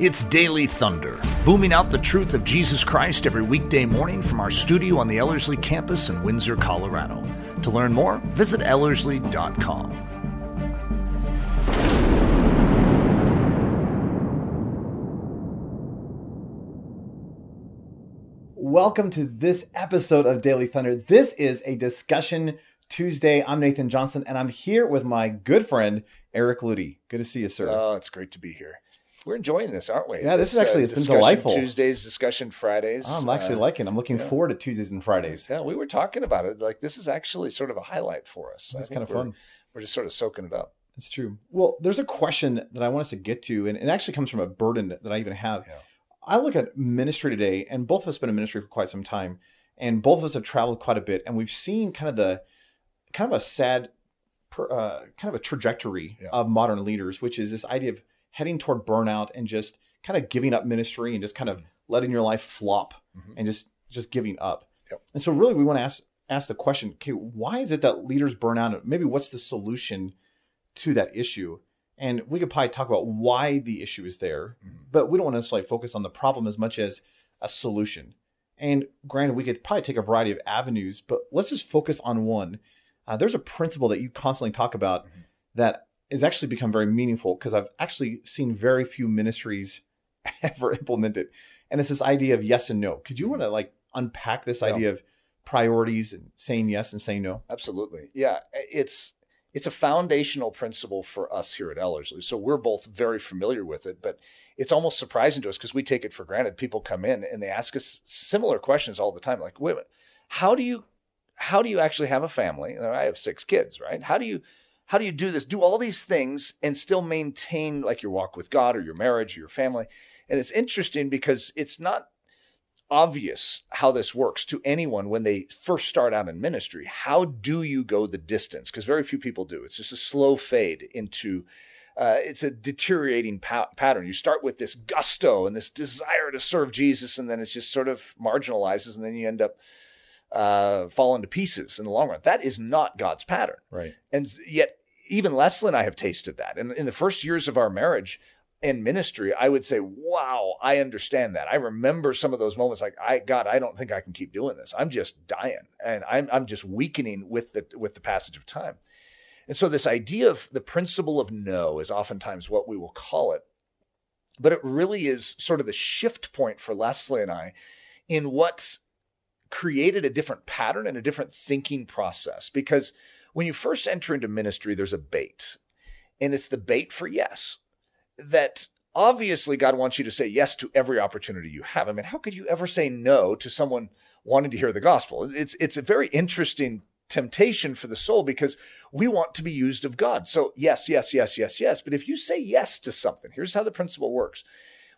It's Daily Thunder, booming out the truth of Jesus Christ every weekday morning from our studio on the Ellerslie campus in Windsor, Colorado. To learn more, visit Ellerslie.com. Welcome to this episode of Daily Thunder. This is a discussion Tuesday. I'm Nathan Johnson, and I'm here with my good friend Eric Ludy. Good to see you, sir. Oh, it's great to be here. We're enjoying this, aren't we? Yeah, this, is actually it's been delightful. Tuesdays, discussion Fridays. Oh, I'm actually uh, liking. I'm looking yeah. forward to Tuesdays and Fridays. Yeah, we were talking about it. Like this is actually sort of a highlight for us. It's kind of fun. We're just sort of soaking it up. It's true. Well, there's a question that I want us to get to, and it actually comes from a burden that I even have. Yeah. I look at ministry today, and both of us have been in ministry for quite some time, and both of us have traveled quite a bit, and we've seen kind of the kind of a sad, uh, kind of a trajectory yeah. of modern leaders, which is this idea of heading toward burnout and just kind of giving up ministry and just kind of mm-hmm. letting your life flop mm-hmm. and just just giving up. Yep. And so really we want to ask ask the question, okay, why is it that leaders burn out? Maybe what's the solution to that issue? And we could probably talk about why the issue is there, mm-hmm. but we don't want to necessarily focus on the problem as much as a solution. And granted, we could probably take a variety of avenues, but let's just focus on one. Uh, there's a principle that you constantly talk about mm-hmm. that has actually become very meaningful because I've actually seen very few ministries ever implement it. And it's this idea of yes and no. Could you mm-hmm. want to like unpack this yeah. idea of priorities and saying yes and saying no? Absolutely. Yeah. It's it's a foundational principle for us here at Ellerslie. So we're both very familiar with it, but it's almost surprising to us because we take it for granted. People come in and they ask us similar questions all the time, like, wait a minute, how do you how do you actually have a family? I have six kids, right? How do you how do you do this? Do all these things and still maintain like your walk with God or your marriage or your family. And it's interesting because it's not obvious how this works to anyone when they first start out in ministry. How do you go the distance? Because very few people do. It's just a slow fade into uh, it's a deteriorating pa- pattern. You start with this gusto and this desire to serve Jesus, and then it's just sort of marginalizes, and then you end up uh, falling to pieces in the long run. That is not God's pattern. Right. And yet even Leslie and I have tasted that. And in the first years of our marriage and ministry, I would say, wow, I understand that. I remember some of those moments like, I God, I don't think I can keep doing this. I'm just dying. And I'm I'm just weakening with the with the passage of time. And so this idea of the principle of no is oftentimes what we will call it. But it really is sort of the shift point for Leslie and I in what created a different pattern and a different thinking process because when you first enter into ministry, there's a bait, and it's the bait for yes. That obviously God wants you to say yes to every opportunity you have. I mean, how could you ever say no to someone wanting to hear the gospel? It's it's a very interesting temptation for the soul because we want to be used of God. So yes, yes, yes, yes, yes. But if you say yes to something, here's how the principle works.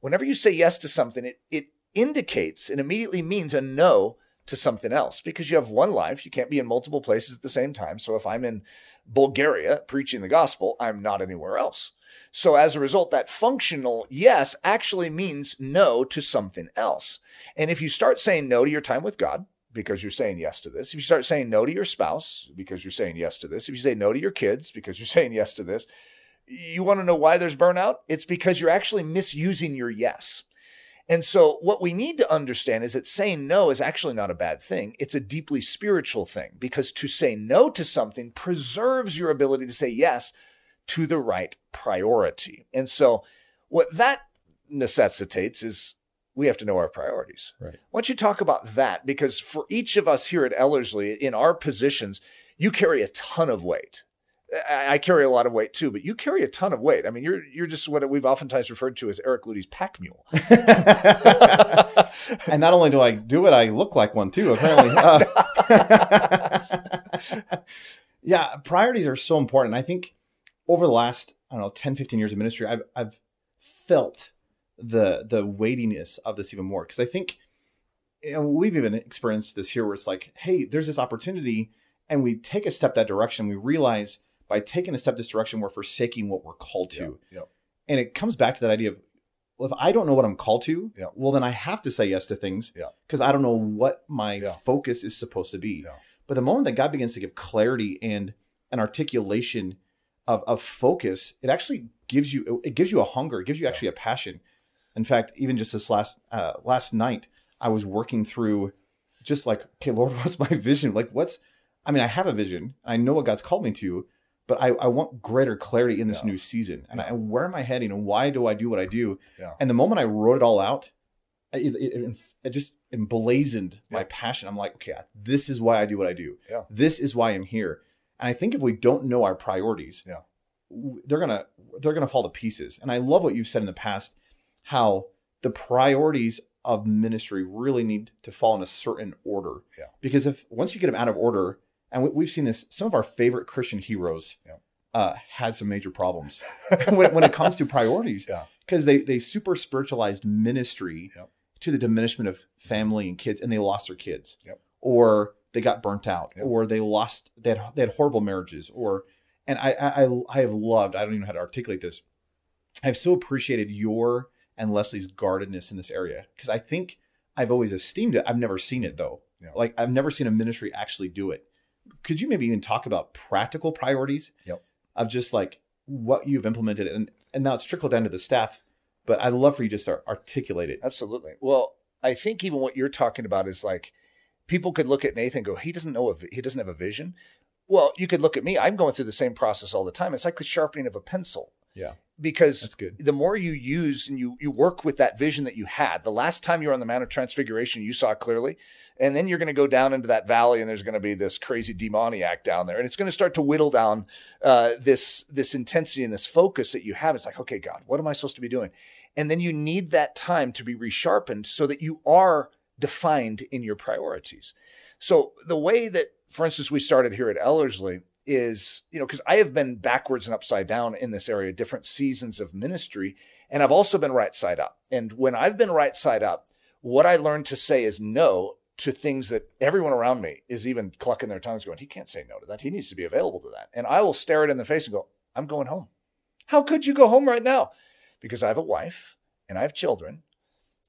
Whenever you say yes to something, it it indicates and immediately means a no to something else because you have one life. You can't be in multiple places at the same time. So if I'm in Bulgaria preaching the gospel, I'm not anywhere else. So as a result, that functional yes actually means no to something else. And if you start saying no to your time with God, because you're saying yes to this, if you start saying no to your spouse, because you're saying yes to this, if you say no to your kids, because you're saying yes to this, you want to know why there's burnout? It's because you're actually misusing your yes. And so, what we need to understand is that saying no is actually not a bad thing. It's a deeply spiritual thing because to say no to something preserves your ability to say yes to the right priority. And so, what that necessitates is we have to know our priorities. Right. Why don't you talk about that? Because for each of us here at Ellerslie, in our positions, you carry a ton of weight. I carry a lot of weight too, but you carry a ton of weight. I mean, you're you're just what we've oftentimes referred to as Eric Ludy's pack mule. and not only do I do it, I look like one too. Apparently, uh, yeah. Priorities are so important. I think over the last I don't know 10, 15 years of ministry, I've I've felt the the weightiness of this even more because I think you know, we've even experienced this here where it's like, hey, there's this opportunity, and we take a step that direction. We realize by taking a step this direction, we're forsaking what we're called to. Yeah, yeah. And it comes back to that idea of well, if I don't know what I'm called to, yeah. well, then I have to say yes to things because I don't know what my focus is supposed to be. But the moment that God begins to give clarity and an articulation of, of focus, it actually gives you it gives you a hunger, it gives you actually a passion. In fact, even just this last uh, last night, I was working through just like, okay, Lord, what's my vision? Like, what's I mean, I have a vision. I know what God's called me to, but I, I want greater clarity in this Yeah. new season. And I, where am I heading and why do I do what I do? Yeah. And the moment I wrote it all out, it, it, it just emblazoned my passion. I'm like, okay, this is why I do what I do. Yeah. This is why I'm here. And I think if we don't know our priorities, Yeah. they're gonna they're gonna fall to pieces. And I love what you've said in the past, how the priorities of ministry really need to fall in a certain order. Yeah. Because if once you get them out of order, and we, we've seen this, some of our favorite Christian heroes Yeah. uh, had some major problems when, when it comes to priorities Yeah. because they they super spiritualized ministry Yep. to the diminishment of family and kids, and they lost their kids, Yep. or they got burnt out, Yep. or they lost they had, they had horrible marriages, or and I, I I I have loved I don't even know how to articulate this. I've so appreciated your and Leslie's guardedness in this area because I think I've always esteemed it. I've never seen it though. Yeah. Like I've never seen a ministry actually do it. Could you maybe even talk about practical priorities Yep. of just like what you've implemented and and now it's trickled down to the staff. But I'd love for you just to articulate it. Absolutely. Well, I think even what you're talking about is like people could look at Nathan and go, he doesn't know if he doesn't have a vision. Well, you could look at me. I'm going through the same process all the time. It's like the sharpening of a pencil Yeah, because the more you use and you you work with that vision that you had the last time you were on the mount of transfiguration you saw clearly and then you're going to go down into that valley and there's going to be this crazy demoniac down there and it's going to start to whittle down uh, this this intensity and this focus that you have. It's like okay god what am i supposed to be doing? And then you need that time to be resharpened so that you are defined in your priorities. So the way that for instance we started here at ellerslie is, you know, because I have been backwards and upside down in this area, different seasons of ministry, and I've also been right side up. And when I've been right side up, what I learned to say is no to things that everyone around me is even clucking their tongues, going, he can't say no to that. He needs to be available to that. And I will stare it in the face and go, I'm going home. How could you go home right now? Because I have a wife and I have children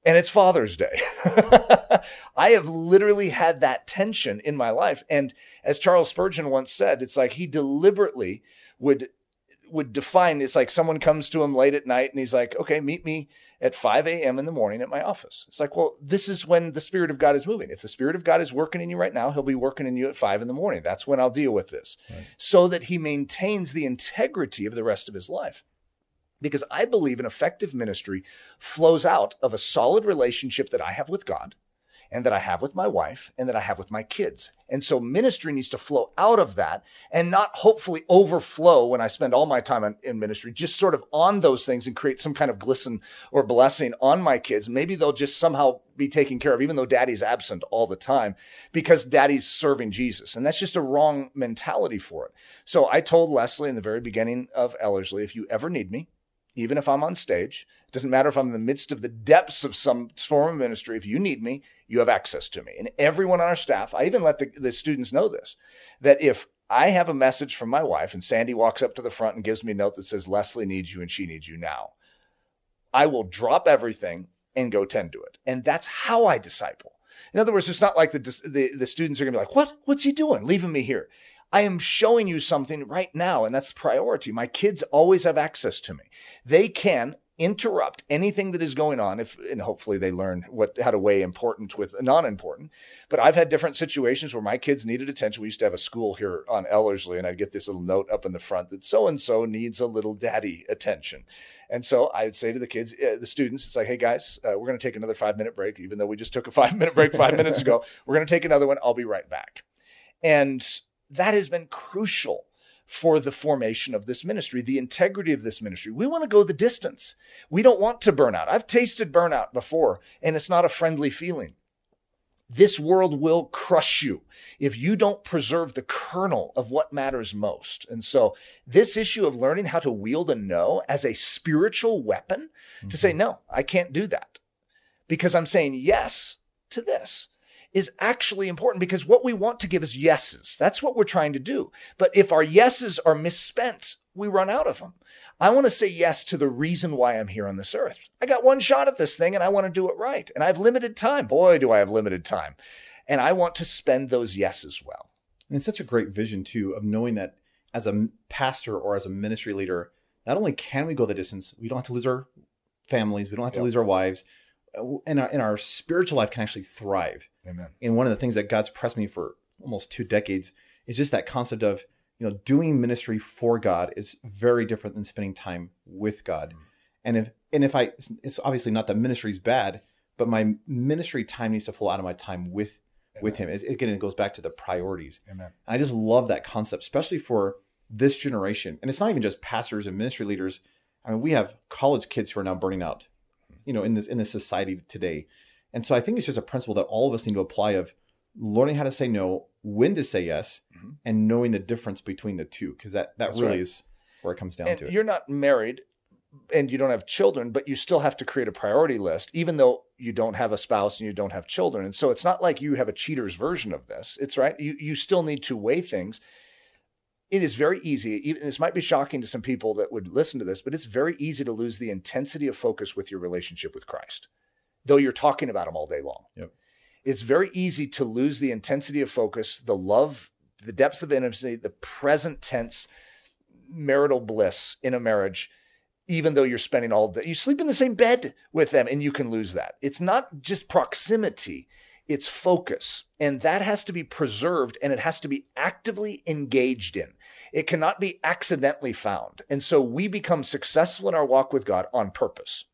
and it's Father's Day. I have literally had that tension in my life. And as Charles Spurgeon once said, it's like he deliberately would would define it's like someone comes to him late at night and he's like, okay, meet me at 5 a.m. in the morning at my office. It's like, well, this is when the Spirit of God is moving. If the Spirit of God is working in you right now, he'll be working in you at 5 in the morning. That's when I'll deal with this. Right. So that he maintains the integrity of the rest of his life because I believe an effective ministry flows out of a solid relationship that I have with God and that I have with my wife and that I have with my kids. And so ministry needs to flow out of that and not hopefully overflow when I spend all my time in, in ministry, just sort of on those things and create some kind of glisten or blessing on my kids. Maybe they'll just somehow be taken care of, even though daddy's absent all the time because daddy's serving Jesus. And that's just a wrong mentality for it. So I told Leslie in the very beginning of Ellerslie, if you ever need me, even if I'm on stage. It doesn't matter if I'm in the midst of the depths of some form of ministry. If you need me, you have access to me. And everyone on our staff, I even let the, the students know this, that if I have a message from my wife and Sandy walks up to the front and gives me a note that says, Leslie needs you and she needs you now, I will drop everything and go tend to it. And that's how I disciple. In other words, it's not like the, the, the students are going to be like, what? What's he doing? Leaving me here. I am showing you something right now, and that's the priority. My kids always have access to me. They can interrupt anything that is going on if and hopefully they learn what how to weigh important with non-important. But i've had different situations where my kids needed attention. We used to have a school here on ellerslie and i'd get this little note up in the front that so and so needs a little daddy attention. And so i would say to the kids uh, the students it's like hey guys uh, we're going to take another five minute break even though we just took a five minute break five minutes ago. We're going to take another one. I'll be right back. And that has been crucial for the formation of this ministry, the integrity of this ministry. We want to go the distance. We don't want to burn out. I've tasted burnout before, and it's not a friendly feeling. This world will crush you if you don't preserve the kernel of what matters most. And so, this issue of learning how to wield a no as a spiritual weapon to say, mm-hmm. no, I can't do that because I'm saying yes to this is actually important because what we want to give is yeses. That's what we're trying to do. But if our yeses are misspent, we run out of them. I want to say yes to the reason why I'm here on this earth. I got one shot at this thing and I want to do it right. And I have limited time. Boy, do I have limited time. And I want to spend those yeses well. And it's such a great vision too of knowing that as a pastor or as a ministry leader, not only can we go the distance, we don't have to lose our families. We don't have to yep. lose our wives. And our, and our spiritual life can actually thrive. Amen. And one of the things that God's pressed me for almost two decades is just that concept of you know doing ministry for God is very different than spending time with God. Mm-hmm. And if and if I it's obviously not that ministry is bad, but my ministry time needs to flow out of my time with Amen. with Him. It, again, it goes back to the priorities. Amen. And I just love that concept, especially for this generation. And it's not even just pastors and ministry leaders. I mean, we have college kids who are now burning out, you know, in this in this society today. And so I think it's just a principle that all of us need to apply of learning how to say no, when to say yes, mm-hmm. and knowing the difference between the two, because that that That's really right. is where it comes down and to. You're not married and you don't have children, but you still have to create a priority list, even though you don't have a spouse and you don't have children. And so it's not like you have a cheater's version of this. It's right. You you still need to weigh things. It is very easy. Even this might be shocking to some people that would listen to this, but it's very easy to lose the intensity of focus with your relationship with Christ, though you're talking about Him all day long. Yep it's very easy to lose the intensity of focus, the love, the depths of intimacy, the present tense marital bliss in a marriage, even though you're spending all day. You sleep in the same bed with them and you can lose that. It's not just proximity, it's focus. And that has to be preserved and it has to be actively engaged in. It cannot be accidentally found. And so we become successful in our walk with God on purpose.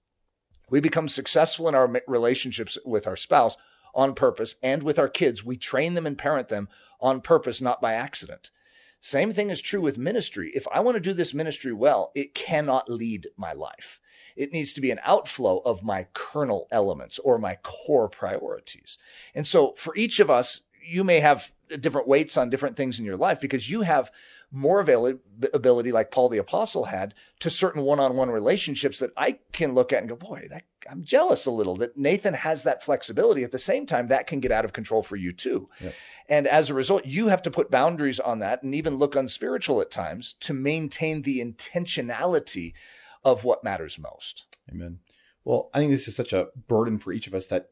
We become successful in our relationships with our spouse on purpose. And with our kids, we train them and parent them on purpose, not by accident. Same thing is true with ministry. If I want to do this ministry well, it cannot lead my life. It needs to be an outflow of my kernel elements or my core priorities. And so for each of us, you may have different weights on different things in your life because you have more availability, like Paul the Apostle had, to certain one on one relationships that I can look at and go, boy, that, I'm jealous a little that Nathan has that flexibility. At the same time, that can get out of control for you too. Yep. And as a result, you have to put boundaries on that and even look unspiritual at times to maintain the intentionality of what matters most. Amen. Well, I think this is such a burden for each of us that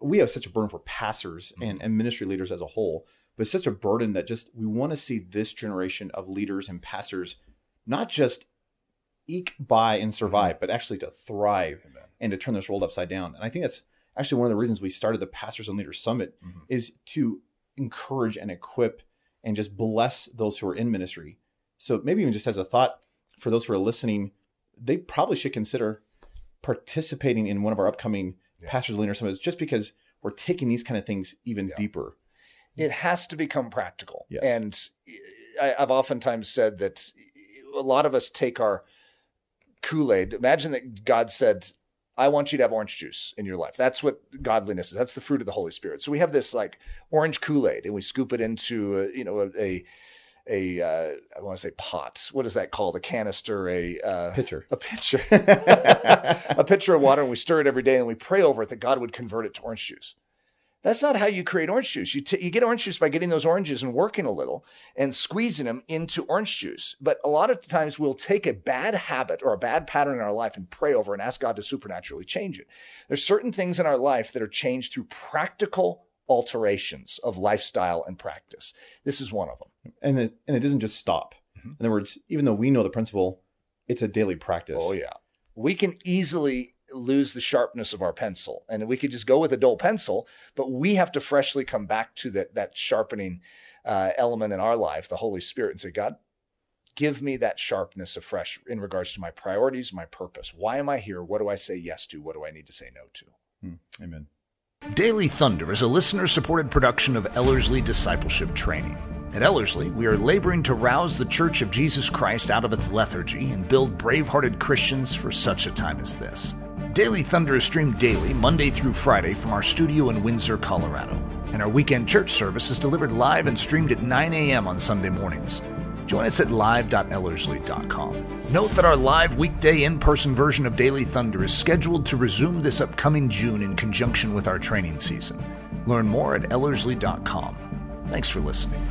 we have such a burden for pastors mm-hmm. and, and ministry leaders as a whole but it's such a burden that just we want to see this generation of leaders and pastors not just eke by and survive, mm-hmm. but actually to thrive Amen. and to turn this world upside down. And I think that's actually one of the reasons we started the Pastors and Leaders Summit mm-hmm. is to encourage and equip and just bless those who are in ministry. So maybe even just as a thought for those who are listening, they probably should consider participating in one of our upcoming yeah. Pastors Leaders Summits just because we're taking these kind of things even yeah. deeper it has to become practical. Yes. And I, I've oftentimes said that a lot of us take our Kool Aid. Imagine that God said, I want you to have orange juice in your life. That's what godliness is. That's the fruit of the Holy Spirit. So we have this like orange Kool Aid, and we scoop it into a, you know a a, a uh, I want to say pot. What is that called? A canister, a uh, pitcher, a pitcher, a pitcher of water, and we stir it every day, and we pray over it that God would convert it to orange juice. That's not how you create orange juice. You, t- you get orange juice by getting those oranges and working a little and squeezing them into orange juice. But a lot of times we'll take a bad habit or a bad pattern in our life and pray over and ask God to supernaturally change it. There's certain things in our life that are changed through practical alterations of lifestyle and practice. This is one of them. And it, and it doesn't just stop. Mm-hmm. In other words, even though we know the principle, it's a daily practice. Oh, yeah. We can easily lose the sharpness of our pencil. And we could just go with a dull pencil, but we have to freshly come back to that, that sharpening uh, element in our life, the Holy Spirit, and say, God, give me that sharpness afresh in regards to my priorities, my purpose. Why am I here? What do I say yes to? What do I need to say no to? Hmm. Amen. Daily Thunder is a listener supported production of Ellerslie Discipleship Training. At Ellerslie, we are laboring to rouse the Church of Jesus Christ out of its lethargy and build brave hearted Christians for such a time as this. Daily Thunder is streamed daily, Monday through Friday, from our studio in Windsor, Colorado. And our weekend church service is delivered live and streamed at 9 a.m. on Sunday mornings. Join us at live.ellerslie.com. Note that our live weekday in person version of Daily Thunder is scheduled to resume this upcoming June in conjunction with our training season. Learn more at ellerslie.com. Thanks for listening.